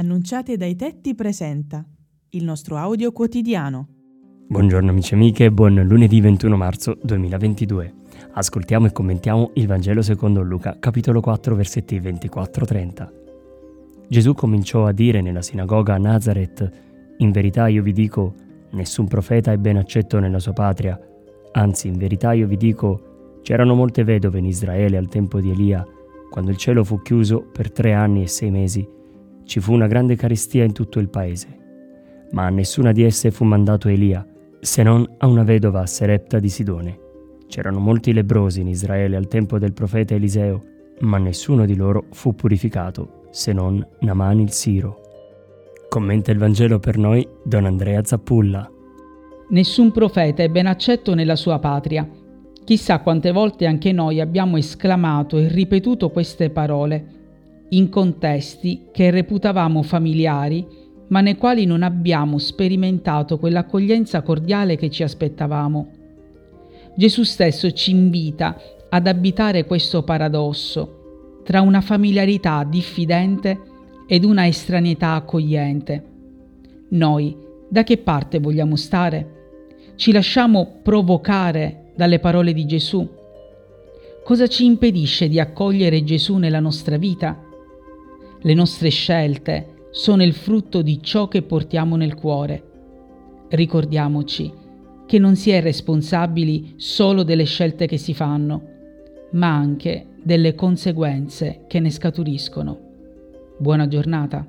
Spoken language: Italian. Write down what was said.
Annunciate dai tetti presenta il nostro audio quotidiano. Buongiorno amici e amiche, buon lunedì 21 marzo 2022. Ascoltiamo e commentiamo il Vangelo secondo Luca, capitolo 4, versetti 24-30. Gesù cominciò a dire nella sinagoga a Nazareth, in verità io vi dico, nessun profeta è ben accetto nella sua patria, anzi in verità io vi dico, c'erano molte vedove in Israele al tempo di Elia, quando il cielo fu chiuso per tre anni e sei mesi ci fu una grande carestia in tutto il paese, ma a nessuna di esse fu mandato Elia, se non a una vedova Serepta di Sidone. C'erano molti lebrosi in Israele al tempo del profeta Eliseo, ma nessuno di loro fu purificato, se non Naman il Siro. Commenta il Vangelo per noi Don Andrea Zappulla. Nessun profeta è ben accetto nella sua patria. Chissà quante volte anche noi abbiamo esclamato e ripetuto queste parole in contesti che reputavamo familiari, ma nei quali non abbiamo sperimentato quell'accoglienza cordiale che ci aspettavamo. Gesù stesso ci invita ad abitare questo paradosso tra una familiarità diffidente ed una estraneità accogliente. Noi da che parte vogliamo stare? Ci lasciamo provocare dalle parole di Gesù? Cosa ci impedisce di accogliere Gesù nella nostra vita? Le nostre scelte sono il frutto di ciò che portiamo nel cuore. Ricordiamoci che non si è responsabili solo delle scelte che si fanno, ma anche delle conseguenze che ne scaturiscono. Buona giornata.